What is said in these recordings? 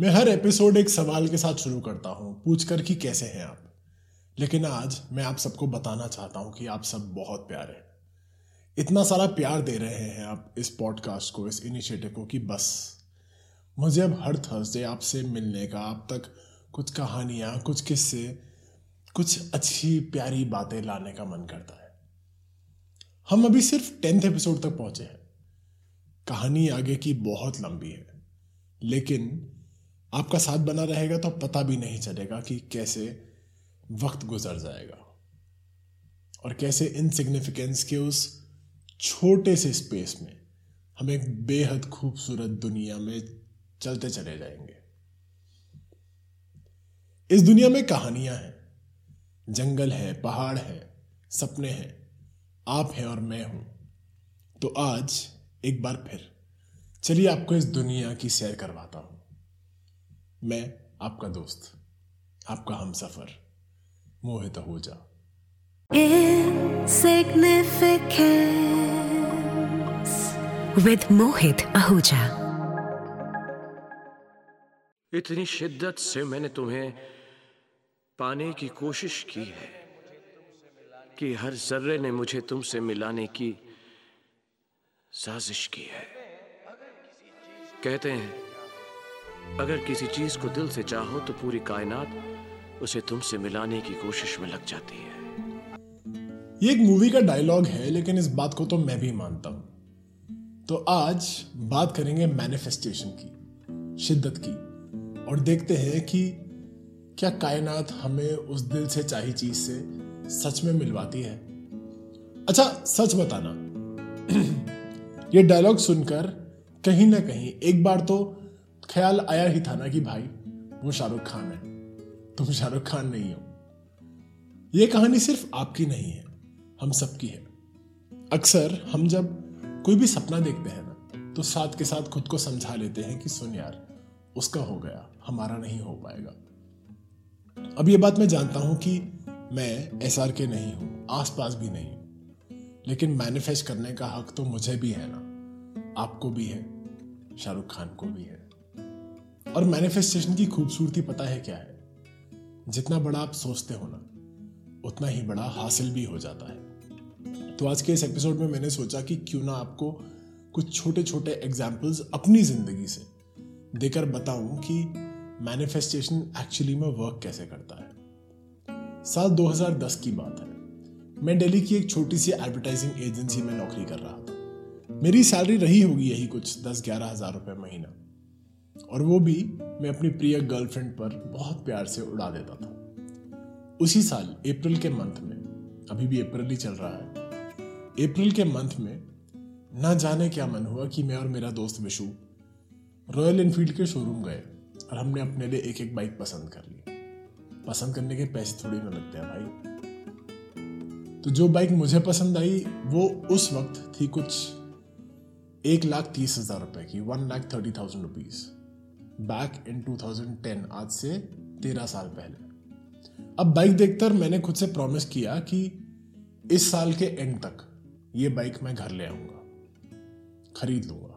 मैं हर एपिसोड एक सवाल के साथ शुरू करता हूँ, पूछकर कि कैसे हैं आप? लेकिन आज मैं आप सबको बताना चाहता हूँ कि आप सब बहुत प्यारे हैं। इतना सारा प्यार दे रहे हैं आप इस पॉडकास्ट को, इस इनिशिएटिव को कि बस। मुझे अब हर थर्सडे आपसे मिलने का, आप तक कुछ कहानियाँ, कुछ किस्से, कुछ अच्छी प्यारी बातें लाने का मन करता है। हम अभी सिर्फ़ टेंथ एपिसोड तक पहुँचे हैं। कहानी आगे की बहुत लंबी है, लेकिन आपका साथ बना रहेगा तो पता भी नहीं चलेगा कि कैसे वक्त गुजर जाएगा और कैसे इनसिग्निफिकेंस के उस छोटे से स्पेस में हम एक बेहद खूबसूरत दुनिया में चलते चले जाएँगे। इस दुनिया में कहानियाँ हैं, जंगल है, पहाड़ है, सपने हैं, आप हैं और मैं हूँ। तो आज एक बार फिर चलिए आपको इस दुनिया की सैर करवाता हूँ। मैं आपका दोस्त आपका हम सफ़र मोहित आहूजा। विद मोहित आहूजा इतनी शिद्दत से मैंने तुम्हें पाने की कोशिश की है कि हर जर्रे ने मुझे तुमसे मिलाने की साजिश की है। कहते हैं अगर किसी चीज़ को दिल से चाहो तो पूरी कायनात उसे तुमसे मिलाने की कोशिश में लग जाती है। ये एक मूवी का डायलॉग है, लेकिन इस बात को तो मैं भी मानता हूँ। तो आज बात करेंगे मैनिफेस्टेशन की, शिद्दत की, और देखते हैं कि क्या कायनात हमें उस दिल से चाही चीज़ से सच में मिलवाती है। अच्छा सच बताना। ये डायलॉग सुनकर कहीं ना कहीं एक बार तो ख्याल आया ही था ना कि भाई, वो शाहरुख खान है। तुम शाहरुख खान नहीं हो। ये कहानी सिर्फ़ आपकी नहीं है, हम सबकी है। अक्सर हम जब कोई भी सपना देखते हैं ना तो साथ के साथ खुद को समझा लेते हैं कि सुन यार, उसका हो गया, हमारा नहीं हो पाएगा। अब ये बात मैं जानता हूँ कि मैं एस के नहीं हूँ, आसपास भी नहीं लेकिन मैनिफेस्ट करने का हक तो मुझे भी है ना। आपको भी है, शाहरुख खान को भी है। और मैनिफेस्टेशन की खूबसूरती पता है क्या है? जितना बड़ा आप सोचते हो ना, उतना ही बड़ा हासिल भी हो जाता है। तो आज के इस एपिसोड में मैंने सोचा कि क्यों ना आपको कुछ छोटे छोटे एग्जाम्पल्स अपनी ज़िंदगी से देकर बताऊँ कि मैनिफेस्टेशन एक्चुअली में वर्क कैसे करता है। साल 2010 की बात है। मैं दिल्ली की एक छोटी सी एडवर्टाइजिंग एजेंसी में नौकरी कर रहा था। मेरी सैलरी रही होगी यही कुछ दस ग्यारह हज़ार रुपए महीना। और वो भी मैं अपनी प्रिय गर्लफ्रेंड पर बहुत प्यार से उड़ा देता था। उसी साल अप्रैल के मंथ में, अभी भी अप्रैल ही चल रहा है, अप्रैल के मंथ में ना जाने क्या मन हुआ कि मैं और मेरा दोस्त विशु रॉयल एनफील्ड के शोरूम गए और हमने अपने लिए एक एक बाइक पसंद कर ली। पसंद करने के पैसे थोड़ी ना लगते हैं भाई। तो जो बाइक मुझे पसंद आई, वो उस वक्त थी कुछ एक लाख तीस हज़ार रुपए की one lakh thirty thousand rupees back in 2010 आज से तेरह साल पहले। अब बाइक देखकर मैंने खुद से प्रॉमिस किया कि इस साल के एंड तक ये बाइक मैं घर ले आऊँगा, खरीद लूँगा।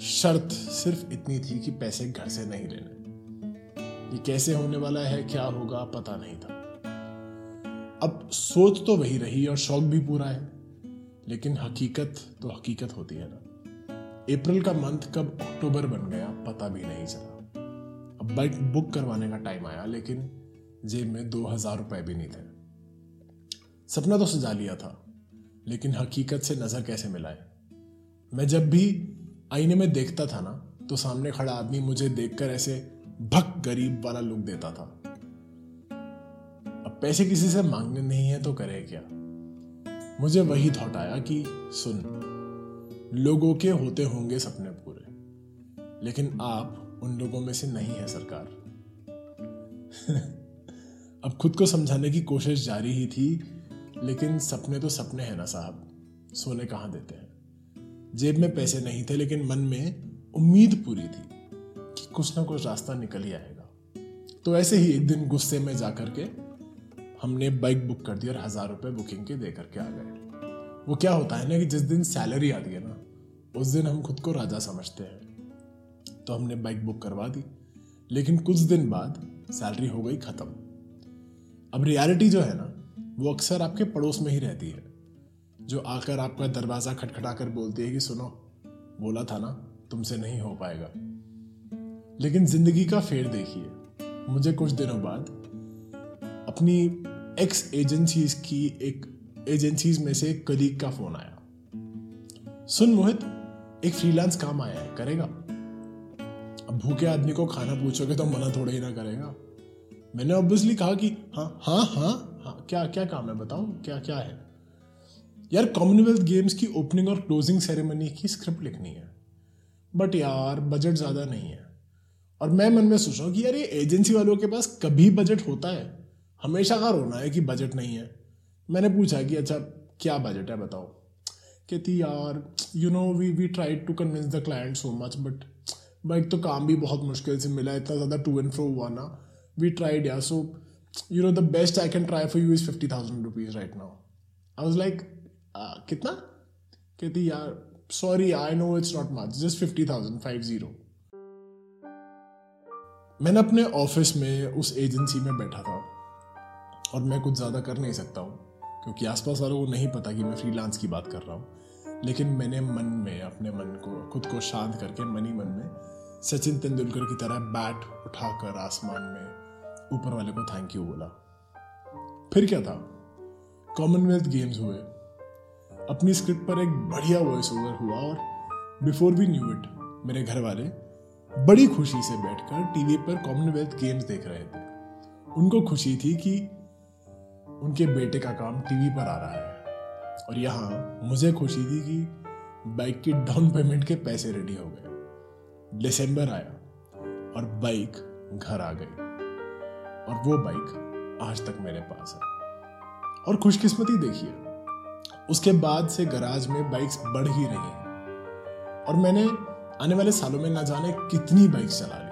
शर्त सिर्फ़ इतनी थी कि पैसे घर से नहीं लेने। ये कैसे होने वाला है, क्या होगा, पता नहीं था। अब सोच तो वही रही और शौक भी पूरा है, लेकिन हकीकत तो हकीकत होती है ना। अप्रैल का मंथ कब अक्टूबर बन गया, पता भी नहीं चला। अब बाइक बुक करवाने का टाइम आया, लेकिन जेब में दो हज़ार रुपए भी नहीं थे। सपना तो सजा लिया था, लेकिन हकीकत से नज़र कैसे मिलाए? मैं जब भी आईने में देखता था ना तो सामने खड़ा आदमी मुझे देखकर ऐसे भक गरीब वाला लुक देता था। अब पैसे किसी से मांगने नहीं है तो करे क्या? मुझे वही थॉट आया कि सुन लोगों के होते होंगे सपने पूरे। लेकिन आप उन लोगों में से नहीं है, सरकार। अब खुद को समझाने की कोशिश जारी ही थी, लेकिन सपने तो सपने हैं ना साहब। सोने कहाँ देते हैं? जेब में पैसे नहीं थे, लेकिन मन में उम्मीद पूरी थी कि कुछ ना कुछ रास्ता निकल ही आएगा। तो ऐसे ही एक दिन गुस्से में जाकर के हमने बाइक बुक कर दी और हज़ार रुपए बुकिंग के दे करके आ गए। वो क्या होता है ना कि जिस दिन सैलरी आती है ना उस दिन हम खुद को राजा समझते हैं। तो हमने बाइक बुक करवा दी। लेकिन कुछ दिन बाद सैलरी हो गई खत्म। अब रियलिटी जो है ना, वो अक्सर आपके पड़ोस में ही रहती है। जो आकर आपका दरवाज़ा खटखटा कर बोलती है कि सुनो, बोला था ना, तुमसे नहीं हो पाएगा। लेकिन ज़िंदगी का फेर देखिए। मुझे कुछ दिनों बाद अपनी एक्स एजेंसीज की एक एजेंसीज में से एक कलीग का फ़ोन आया। सुन मोहित एक फ्रीलांस काम आया है, करेगा? अब भूखे आदमी को खाना पूछोगे तो मना थोड़ा ही ना करेगा। मैंने ऑब्वियसली कहा कि हाँ हाँ हाँ हाँ क्या क्या काम है बताओ, क्या क्या है? यार कॉमनवेल्थ गेम्स की ओपनिंग और क्लोजिंग सेरेमनी की स्क्रिप्ट लिखनी है। बट यार बजट ज़्यादा नहीं है। और मैं मन में सोच रहा हूँ कि यार, ये एजेंसी वालों के पास कभी बजट होता है? हमेशा का रोना है कि बजट नहीं है। मैंने पूछा कि अच्छा क्या बजट है बताओ? कहती यार you know we we try to convince the client so much but but तो काम भी बहुत मुश्किल से मिला, इतना ज़्यादा टू एंड फ्रो हुआ ना। वी ट्राइड यार so you know the best I can try for you is fifty thousand rupees right now I was like कितना? कहती यार sorry I know it's not much just fifty thousand five zero मैंने अपने office में उस agency में बैठा था, और मैं कुछ ज़्यादा कर नहीं सकता हूँ। क्योंकि आसपास वालों को नहीं पता कि मैं फ्रीलांस की बात कर रहा हूँ। लेकिन मैंने मन में, अपने मन को, खुद को शांत करके, मनी मन में, सचिन तेंदुलकर की तरह बैट उठाकर आसमान में ऊपर वाले को थैंक यू बोला। फिर क्या था? कॉमनवेल्थ गेम्स हुए। अपनी स्क्रिप्ट पर एक बढ़िया वॉइस ओवर हुआ और बिफोर वी न्यू इट मेरे घर वाले बड़ी खुशी से बैठकर टीवी पर कॉमनवेल्थ गेम्स देख रहे थे। उनको खुशी थी कि उनके बेटे का काम टीवी पर आ रहा है। और यहाँ मुझे खुशी थी कि बाइक की डाउन पेमेंट के पैसे रेडी हो गए। दिसंबर आया और बाइक घर आ गई। और वो बाइक आज तक मेरे पास है। और खुशकिस्मती देखिए, उसके बाद से गराज में बाइक्स बढ़ ही रही हैं। और मैंने आने वाले सालों में ना जाने कितनी बाइक्स चला ली।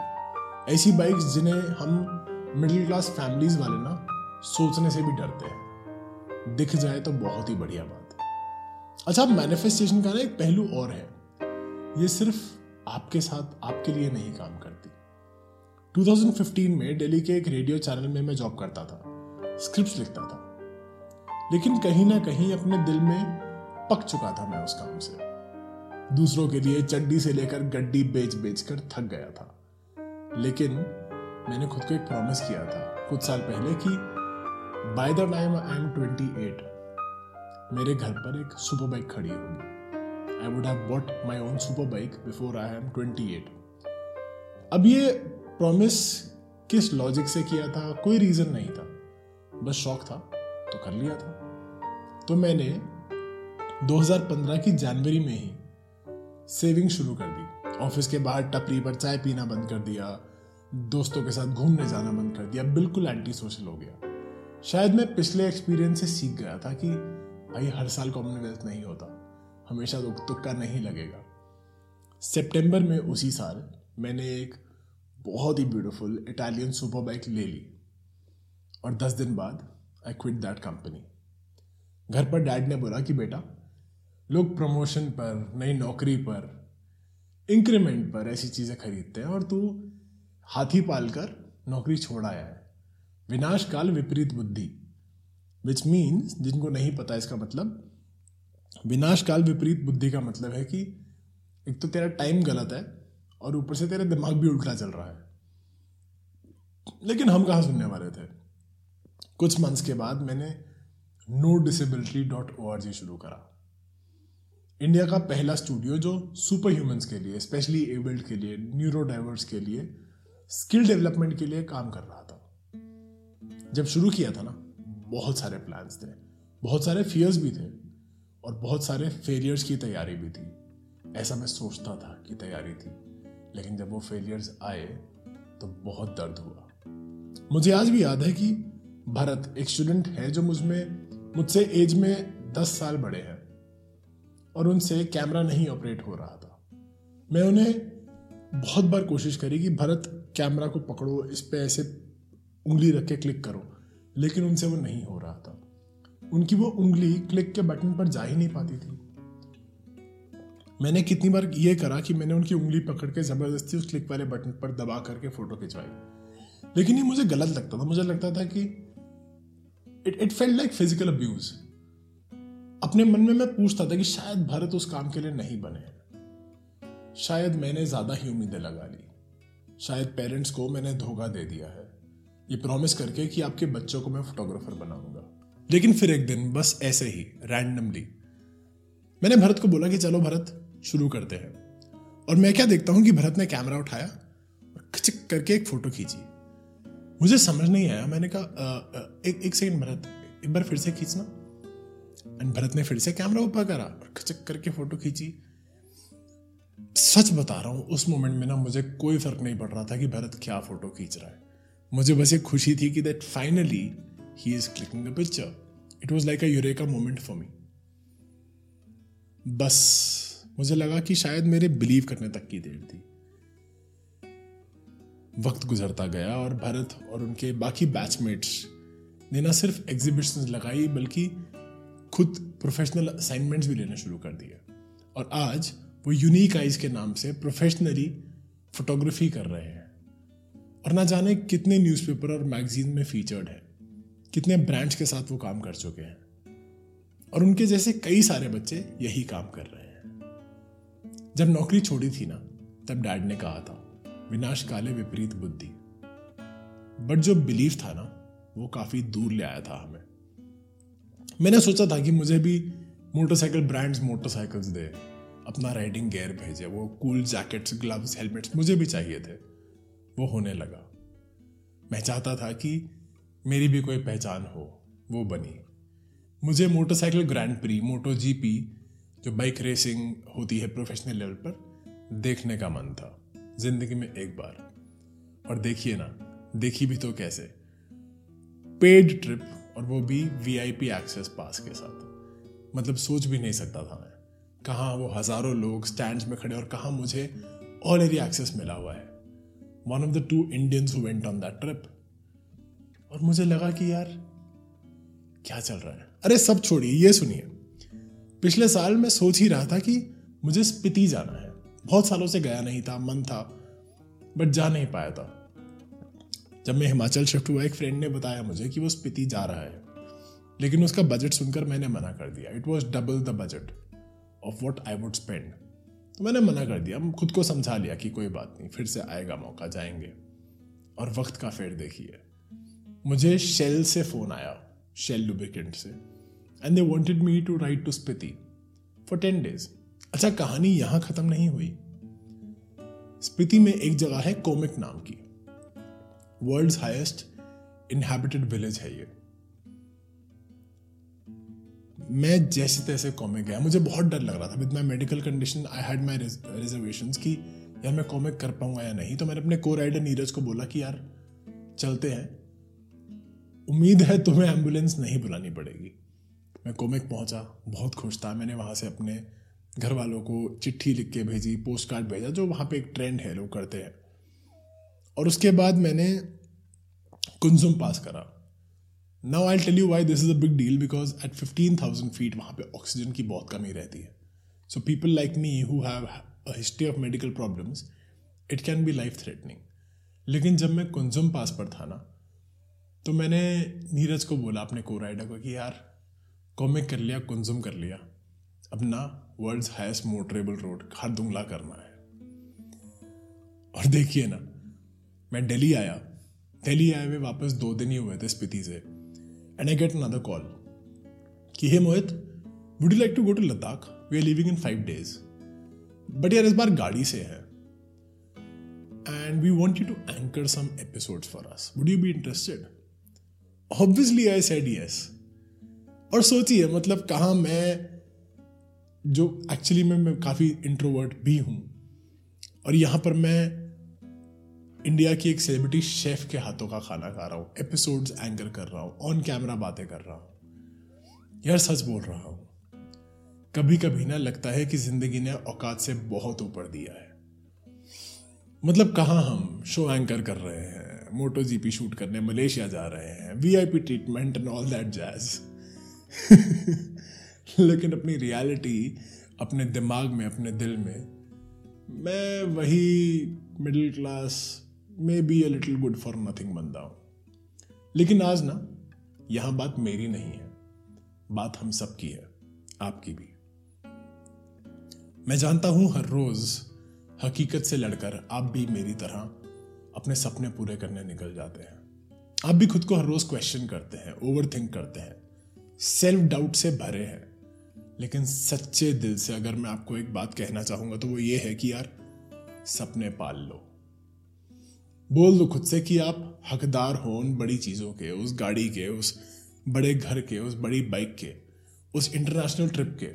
ऐसी बाइक्स जिन्हें हम मिडिल क्लास फैमिलीज़ वाले ना सोचने से भी डरते हैं। दिख जाए तो बहुत ही बढ़िया बात। अच्छा मैनिफेस्टेशन का ना एक पहलू और है। ये सिर्फ़ आपके साथ, आपके लिए नहीं काम करती। 2015 में दिल्ली के एक रेडियो चैनल में मैं जॉब करता था। स्क्रिप्ट लिखता था। लेकिन कहीं ना कहीं अपने दिल में पक चुका था मैं उस काम से। दूसरों के लिए चड्डी से लेकर गड्डी बेच बेच कर थक गया था। लेकिन मैंने खुद को एक प्रॉमिस किया था कुछ साल पहले कि by the time I am twenty eight मेरे घर पर एक सुपर बाइक खड़ी होगी। I would have bought my own super bike before I am twenty eight अब ये प्रॉमिस किस लॉजिक से किया था? कोई रीजन नहीं था। बस शौक था तो कर लिया था। तो मैंने 2015 की जनवरी में ही सेविंग शुरू कर दी। ऑफ़िस के बाहर टपरी पर चाय पीना बंद कर दिया। दोस्तों के साथ घूमने जाना बंद कर दिया। बिल्कुल एंटी सोशल हो गया। शायद मैं पिछले एक्सपीरियंस से सीख गया था कि भाई, हर साल कॉमनवेल्थ नहीं होता। हमेशा तुक्का नहीं लगेगा। सितंबर में उसी साल मैंने एक बहुत ही ब्यूटीफुल इटालियन सुपर बाइक ले ली और दस दिन बाद आई क्विट दैट कंपनी घर पर डैड ने बोला कि, बेटा, लोग प्रमोशन पर, नई नौकरी पर इंक्रीमेंट पर ऐसी चीज़ें खरीदते हैं और तू हाथी पाल कर नौकरी छोड़ आया है। विनाश काल विपरीत बुद्धि विच मीन्स जिनको नहीं पता इसका मतलब विनाश काल विपरीत बुद्धि का मतलब है कि एक तो तेरा टाइम गलत है और ऊपर से तेरा दिमाग भी उल्टा चल रहा है। लेकिन हम कहाँ सुनने वाले थे? कुछ मंथ्स के बाद मैंने no disability dot O R G शुरू करा। इंडिया का पहला स्टूडियो जो सुपर ह्यूमंस के लिए स्पेशली एबल्ड के लिए न्यूरो डाइवर्स के लिए स्किल डेवलपमेंट के लिए काम कर रहा था। जब शुरू किया था ना, बहुत सारे प्लान्स थे। बहुत सारे फियर्स भी थे और बहुत सारे फेलियर्स की तैयारी भी थी। ऐसा मैं सोचता था कि तैयारी थी, लेकिन जब वो फेलियर्स आए तो बहुत दर्द हुआ। मुझे आज भी याद है कि भरत एक स्टूडेंट है जो मुझमें, मुझसे एज में दस साल बड़े हैं और उनसे कैमरा नहीं ऑपरेट हो रहा था। मैं उन्हें बहुत बार कोशिश करी कि भरत कैमरा को पकड़ो, इस पे ऐसे उंगली रख के क्लिक करो। लेकिन उनसे वो नहीं हो रहा था। उनकी वो उंगली क्लिक के बटन पर जा ही नहीं पाती थी। मैंने कितनी बार ये करा कि मैंने उनकी उंगली पकड़ के ज़बरदस्ती उस क्लिक वाले बटन पर दबा करके फ़ोटो खिंचवाई। लेकिन ये मुझे गलत लगता था। मुझे लगता था कि it it felt like physical abuse अपने मन में मैं पूछता था कि शायद भारत उस काम के लिए नहीं बने। शायद मैंने ज़्यादा ही उम्मीदें लगा ली। शायद पेरेंट्स को मैंने धोखा दे दिया है। ये प्रॉमिस करके कि आपके बच्चों को मैं फोटोग्राफर बनाऊँगा। लेकिन फिर एक दिन, बस ऐसे ही रैंडमली मैंने भरत को बोला कि चलो भरत, शुरू करते हैं। और मैं क्या देखता हूँ कि भरत ने कैमरा उठाया और खचिक करके एक फ़ोटो खींची। मुझे समझ नहीं आया। मैंने कहा एक एक सेकंड भरत, एक बार फिर से खींचना। एंड भरत ने फिर से कैमरा ऊपर करा और खचक करके फ़ोटो खींची। सच बता रहा हूँ, उस मोमेंट में ना मुझे कोई फ़र्क नहीं पड़ रहा था कि भरत क्या फ़ोटो खींच रहा है। मुझे बस एक खुशी थी कि that finally he is clicking the picture it was like a eureka moment for me बस, मुझे लगा कि शायद मेरे बिलीव करने तक की देर थी। वक्त गुजरता गया और भरत और उनके बाकी बैचमेट्स ने ना सिर्फ़ एग्जीबिशन लगाई, बल्कि खुद प्रोफेशनल असाइनमेंट्स भी लेना शुरू कर दिए। और आज वो यूनिक आइज़ के नाम से प्रोफेशनली फोटोग्राफी कर रहे हैं। और ना जाने कितने न्यूज़पेपर और मैगजीन में फीचर्ड है। कितने ब्रांड्स के साथ वो काम कर चुके हैं। और उनके जैसे कई सारे बच्चे यही काम कर रहे हैं। जब नौकरी छोड़ी थी ना, तब डैड ने कहा था, विनाश काले विपरीत बुद्धि। बट जो बिलीव था ना, वो काफ़ी दूर ले आया था हमें। मैंने सोचा था कि मुझे भी मोटरसाइकिल ब्रांड्स मोटरसाइकिल्स दे, अपना राइडिंग गेयर भेजे, वो कूल जैकेट्स ग्लव्स हेलमेट्स मुझे भी चाहिए थे। वो होने लगा। मैं चाहता था कि मेरी भी कोई पहचान हो, वो बनी। मुझे motorcycle grand prix, Moto GP, जो बाइक रेसिंग होती है प्रोफेशनल लेवल पर, देखने का मन था, ज़िंदगी में एक बार। और देखिए ना, देखी भी तो कैसे? पेड ट्रिप और वो भी वीआईपी एक्सेस पास के साथ। मतलब सोच भी नहीं सकता था मैं, कहाँ वो हज़ारों लोग स्टैंड में खड़े और कहाँ मुझे ऑल एरिया एक्सेस मिला हुआ है। One of the two Indians who went on that trip और मुझे लगा कि यार, क्या चल रहा है? अरे सब छोड़िए, ये सुनिए। पिछले साल मैं सोच ही रहा था कि मुझे स्पिति जाना है। बहुत सालों से गया नहीं था, मन था बट जा नहीं पाया था। जब मैं हिमाचल शिफ्ट हुआ, एक फ्रेंड ने बताया मुझे कि वो स्पिति जा रहा है। लेकिन उसका बजट सुनकर मैंने मना कर दिया। It was double the budget of what I would spend तो मैंने मना कर दिया। खुद को समझा लिया कि कोई बात नहीं, फिर से आएगा मौका, जाएँगे। और वक्त का फेर देखिए। मुझे शेल से फ़ोन आया, शेल लुब्रिकेंट से and they wanted me to write to Spiti for ten days अच्छा कहानी यहाँ खत्म नहीं हुई। स्पिति में एक जगह है कोमिक नाम की। वर्ल्ड हाइस्ट इनहेबिटेड विलेज है ये। मैं जैसे तैसे कॉमिक गया, मुझे बहुत डर लग रहा था। With my medical condition I had my reservation की, यार, मैं कॉमिक कर पाऊँगा या नहीं? तो मैंने अपने को राइडर नीरज को बोला कि, यार, चलते हैं। उम्मीद है तुम्हें एंबुलेंस नहीं बुलानी पड़ेगी। मैं कोमिक पहुँचा, बहुत खुश था। मैंने वहाँ से अपने घर वालों को चिट्ठी लिख के भेजी पोस्ट कार्ड भेजा, जो वहाँ पे एक ट्रेंड है, लोग करते हैं। और उसके बाद मैंने कुंजुम पास करा। Now I tell you why this is a big deal because at fifteen thousand feet वहाँ पे ऑक्सीजन की बहुत कमी रहती है। So people like me who have a history of medical problems it can be life threatening लेकिन जब मैं कुंजुम पास पर था ना तो मैंने नीरज को बोला, अपने को राइडर को, कि यार कॉमिक कर लिया कुंजुम कर लिया। अपना ना world highest motorable road Khardungla करना है। और देखिए ना, मैं दिल्ली आया। दिल्ली आए हुए वापस दो दिन ही हुए थे स्पीति से। And I get another call कि hey Mohit would you like to go to Ladakh we are living in five days but यार इस बार गाड़ी से है and we want you to anchor some episode for us would you be interested obviously I said yes और सोचिए मतलब कहा मैं, जो एक्चुअली में, मैं काफ़ी इंट्रोवर्ट भी हूँ, और यहाँ पर मैं इंडिया की एक सेलिब्रिटी शेफ के हाथों का खाना खा रहा हूँ। एपिसोड्स एंकर कर रहा हूँ ऑन कैमरा बातें कर रहा हूँ। यार सच बोल रहा हूँ कभी कभी ना लगता है कि ज़िंदगी ने औकात से बहुत ऊपर दिया है। मतलब कहाँ हम शो एंकर कर रहे हैं, मोटो जीपी शूट करने मलेशिया जा रहे हैं VIP treatment and all that jazz लेकिन अपनी रियलिटी अपने दिमाग में, अपने दिल में, मैं वही middle class maybe a little good for nothing बंदा हूँ लेकिन आज ना यहाँ बात मेरी नहीं है बात हम सब की है आपकी भी मैं जानता हूँ हर रोज हकीकत से लड़कर आप भी मेरी तरह अपने सपने पूरे करने निकल जाते हैं आप भी खुद को हर रोज क्वेश्चन करते हैं ओवर थिंक करते हैं सेल्फ डाउट से भरे हैं लेकिन सच्चे दिल से अगर मैं आपको एक बात कहना चाहूँगा तो वो ये है कि यार सपने पाल लो बोल दो खुद से कि आप हकदार हो उन बड़ी चीज़ों के, उस गाड़ी के, उस बड़े घर के, उस बड़ी बाइक के, उस इंटरनेशनल ट्रिप के,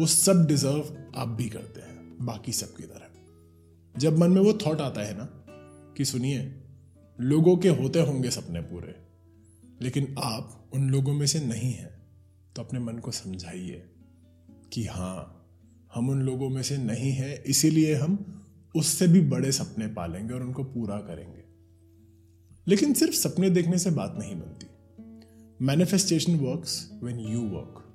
वो सब डिजर्व आप भी करते हैं, बाकी सबकी तरह। जब मन में वो थॉट आता है ना, कि सुनिए, लोगों के होते होंगे सपने पूरे, लेकिन आप उन लोगों में से नहीं हैं तो अपने मन को समझाइए कि हाँ हम उन लोगों में से नहीं हैं, इसीलिए हम उससे भी बड़े सपने पालेंगे और उनको पूरा करेंगे। लेकिन सिर्फ़ सपने देखने से बात नहीं बनती। Manifestation works when you work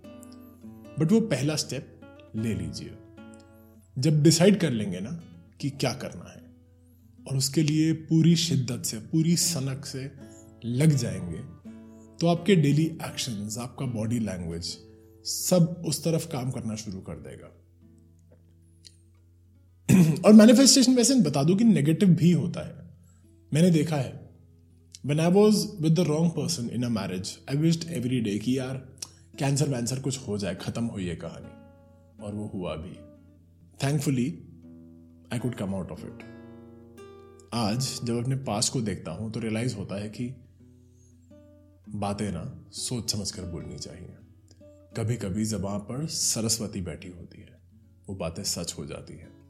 but वो पहला स्टेप ले लीजिए। जब डिसाइड कर लेंगे ना कि क्या करना है, और उसके लिए पूरी शिद्दत से, पूरी सनक से लग जाएँगे तो आपके डेली एक्शंस आपका बॉडी लैंग्वेज सब उस तरफ़ काम करना शुरू कर देगा। और मैनिफेस्टेशन वैसे बता दू कि नेगेटिव भी होता है। मैंने देखा है। When I was with the wrong person in a marriage I wished every day कि यार कैंसर वैंसर कुछ हो जाए, खत्म हो ये कहानी। और वो हुआ भी। Thankfully I could come out of it आज जब अपने पास को देखता हूँ तो रियलाइज़ होता है कि बातें ना सोच समझ कर बोलनी चाहिए। कभी कभी जबान पर सरस्वती बैठी होती है। वो बातें सच हो जाती है।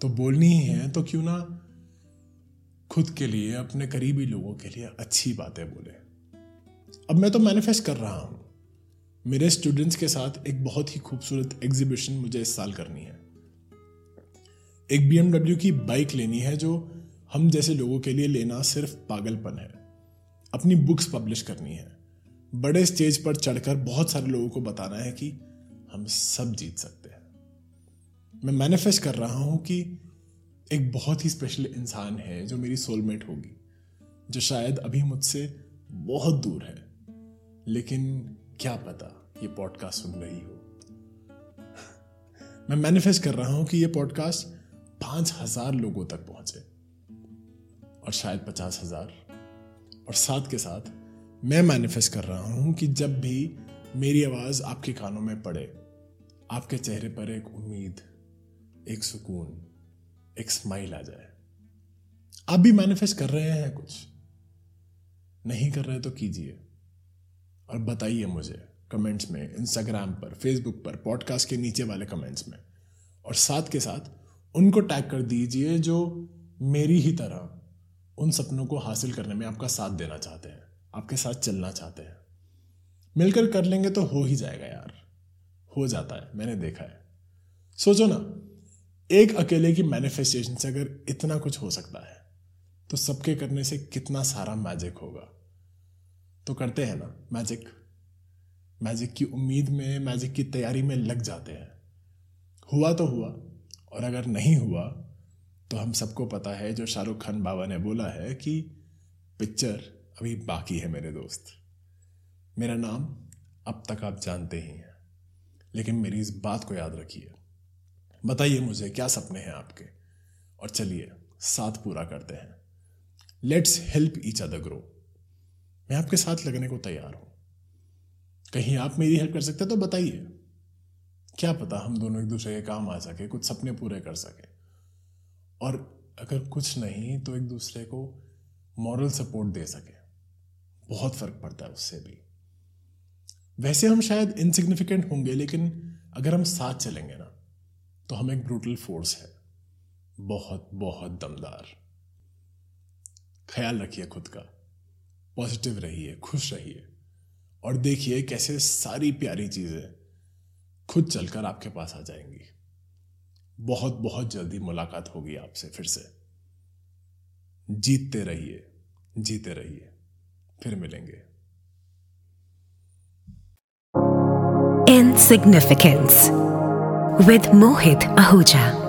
तो बोलनी ही है तो क्यों ना खुद के लिए, अपने करीबी लोगों के लिए अच्छी बातें बोले। अब मैं तो मैनिफेस्ट कर रहा हूँ। मेरे स्टूडेंट्स के साथ एक बहुत ही खूबसूरत एग्जीबिशन मुझे इस साल करनी है। एक बी की बाइक लेनी है, जो हम जैसे लोगों के लिए लेना सिर्फ़ पागलपन है। अपनी बुक्स पब्लिश करनी है। बड़े स्टेज पर चढ़कर बहुत सारे लोगों को बताना है कि हम सब जीत सकते हैं। मैं मैनिफेस्ट कर रहा हूँ कि एक बहुत ही स्पेशल इंसान है जो मेरी सोलमेट होगी, जो शायद अभी मुझसे बहुत दूर है। लेकिन क्या पता ये पॉडकास्ट सुन रही हो। मैं मैनिफेस्ट कर रहा हूँ कि ये पॉडकास्ट पाँच हज़ार लोगों तक पहुँचे और शायद पचास हज़ार। और साथ के साथ मैं मैनिफेस्ट कर रहा हूँ कि जब भी मेरी आवाज़ आपके कानों में पड़े, आपके चेहरे पर एक उम्मीद एक सुकून, एक स्माइल आ जाए। आप भी मैनिफेस्ट कर रहे हैं कुछ। नहीं कर रहे तो कीजिए। और बताइए मुझे कमेंट्स में इंस्टाग्राम पर फेसबुक पर पॉडकास्ट के नीचे वाले कमेंट्स में। और साथ के साथ उनको टैग कर दीजिए जो मेरी ही तरह उन सपनों को हासिल करने में आपका साथ देना चाहते हैं, आपके साथ चलना चाहते हैं। मिलकर कर लेंगे तो हो ही जाएगा यार। हो जाता है, मैंने देखा है। सोचो ना एक अकेले की मैनिफेस्टेशन से अगर इतना कुछ हो सकता है तो सबके करने से कितना सारा मैजिक होगा। तो करते हैं ना मैजिक मैजिक की उम्मीद में मैजिक की तैयारी में लग जाते हैं। हुआ तो हुआ, और अगर नहीं हुआ तो हम सबको पता है, जो शाहरुख खान बाबा ने बोला है कि पिक्चर अभी बाकी है मेरे दोस्त। मेरा नाम अब तक आप जानते ही हैं। लेकिन मेरी इस बात को याद रखिए बताइए मुझे, क्या सपने हैं आपके? और चलिए, साथ पूरा करते हैं। Let's help each other grow मैं आपके साथ लगने को तैयार हूँ। कहीं आप मेरी हेल्प कर सकते हैं तो बताइए। क्या पता हम दोनों एक दूसरे के काम आ सके, कुछ सपने पूरे कर सके। और अगर कुछ नहीं तो एक दूसरे को मॉरल सपोर्ट दे सके। बहुत फ़र्क पड़ता है उससे भी। वैसे हम शायद इनसिग्निफिकेंट होंगे, लेकिन अगर हम साथ चलेंगे ना तो हम एक ब्रूटल फोर्स है। बहुत बहुत दमदार। ख्याल रखिए खुद का। पॉजिटिव रहिए, खुश रहिए। और देखिए कैसे सारी प्यारी चीज़ें खुद चलकर आपके पास आ जाएँगी। बहुत बहुत जल्दी मुलाकात होगी आपसे फिर से। जीतते रहिए, जीते रहिए। फिर मिलेंगे। Insignificance. With Mohit Ahuja.